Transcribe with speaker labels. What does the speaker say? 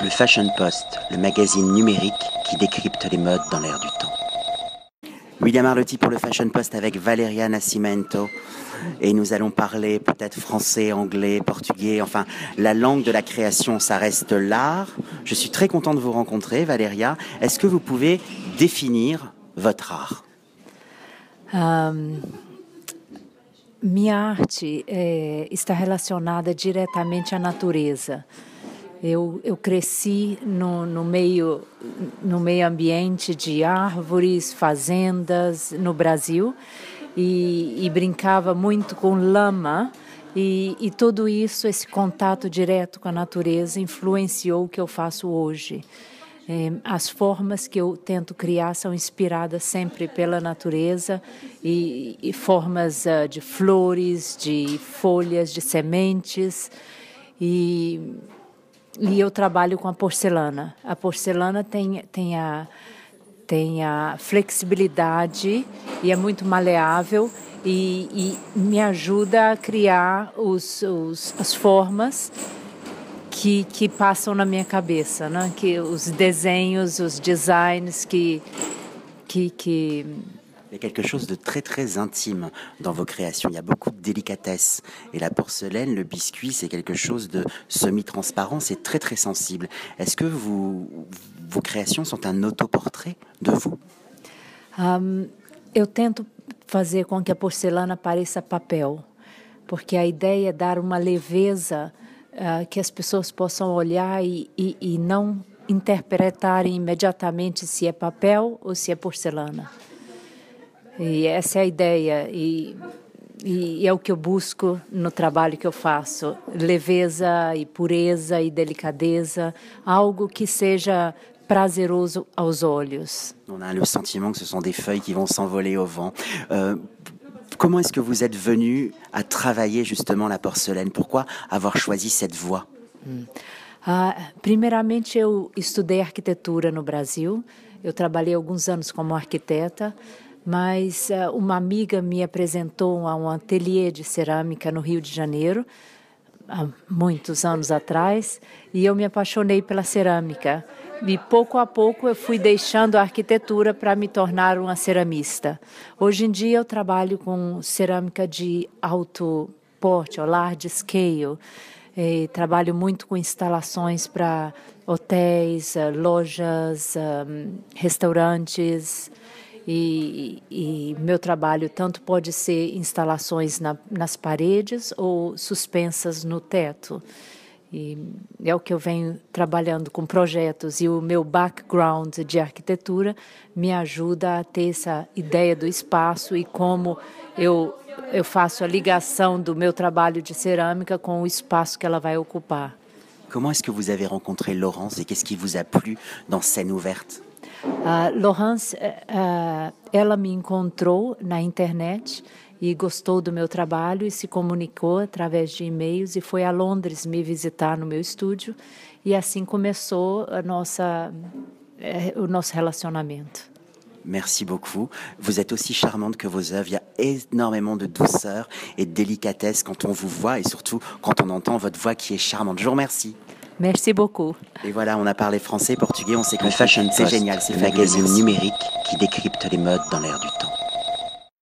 Speaker 1: Le Fashion Post, le magazine numérique qui décrypte les modes dans l'air du temps. William Arlotti pour le Fashion Post avec Valeria Nascimento. Et nous allons parler peut-être français, anglais, portugais, enfin la langue de la création, ça reste l'art. Je suis très content de vous rencontrer, Valeria. Est-ce que vous pouvez définir votre art?
Speaker 2: Um, Minha arte é, está relacionada diretamente à natureza. Eu, eu cresci no, no, meio, no meio ambiente de árvores, fazendas no Brasil e, e brincava muito com lama. E, e, tudo isso, esse contato direto com a natureza, influenciou o que eu faço hoje. É, as formas que eu tento criar são inspiradas sempre pela natureza e, e formas uh, de flores, de folhas, de sementes. E e eu trabalho com a porcelana. A porcelana tem, tem, a, tem a flexibilidade e é muito maleável e, e me ajuda a criar os, os, as formas que, que passam na minha cabeça, né? que os desenhos, os designs que, que, que
Speaker 1: Il y a quelque chose de très très intime dans vos créations. Il y a beaucoup de délicatesse. Et la porcelaine, le biscuit, c'est quelque chose de semi-transparent, c'est très très sensible. Est-ce que vous, vos créations sont un autoportrait de vous?
Speaker 2: Um, Eu tento fazer com que a porcelana pareça papel, porque a ideia é dar uma leveza uh, que as pessoas possam olhar e, e, e não interpretarem imediatamente se é papel ou se é porcelana. E essa é a ideia e, e, é o que eu busco no trabalho que eu faço: leveza e pureza e delicadeza, algo que seja prazeroso aos olhos.
Speaker 1: On a le sentiment que ce sont des feuilles qui vont s'envoler au vent. Euh, comment est-ce que vous êtes venu à travailler justement la porcelaine Pourquoi avoir choisi cette voie
Speaker 2: hum. ah, Primeiramente, eu estudei arquitetura no Brasil. Eu trabalhei alguns anos como arquiteta mas uh, uma amiga me apresentou a um ateliê de cerâmica no Rio de Janeiro, há muitos anos atrás, e eu me apaixonei pela cerâmica. E pouco a pouco eu fui deixando a arquitetura para me tornar uma ceramista. Hoje em dia eu trabalho com cerâmica de alto porte, ou large scale. E trabalho muito com instalações para hotéis, eh, lojas, eh, restaurantes. E, e, meu trabalho tanto pode ser instalações na, nas paredes ou suspensas no teto. E é o que eu venho trabalhando com projetos e o meu background de arquitetura me ajuda a ter essa ideia do espaço e como eu, eu faço a ligação do meu trabalho de cerâmica com o espaço que ela vai ocupar.
Speaker 1: Comment est-ce que vous avez rencontré Laurence et qu'est-ce qui vous a plu dans Scène ouverte
Speaker 2: Uh, Laurence, uh, ela me encontrou na internet e gostou do meu trabalho e se comunicou através de e-mails e foi a Londres me visitar no meu estúdio e assim começou a nossa, eh, o nosso relacionamento.
Speaker 1: Merci beaucoup. Vous êtes aussi charmante que vos œuvres. Il y a énormément de douceur et de délicatesse quand on vous voit et surtout quand on entend votre voix qui est charmante. Je vous remercie.
Speaker 2: Merci beaucoup.
Speaker 1: Et voilà, on a parlé français, portugais, on sait que le fashion, c'est génial. C'est le magazine numérique qui décrypte les modes dans l'air du temps.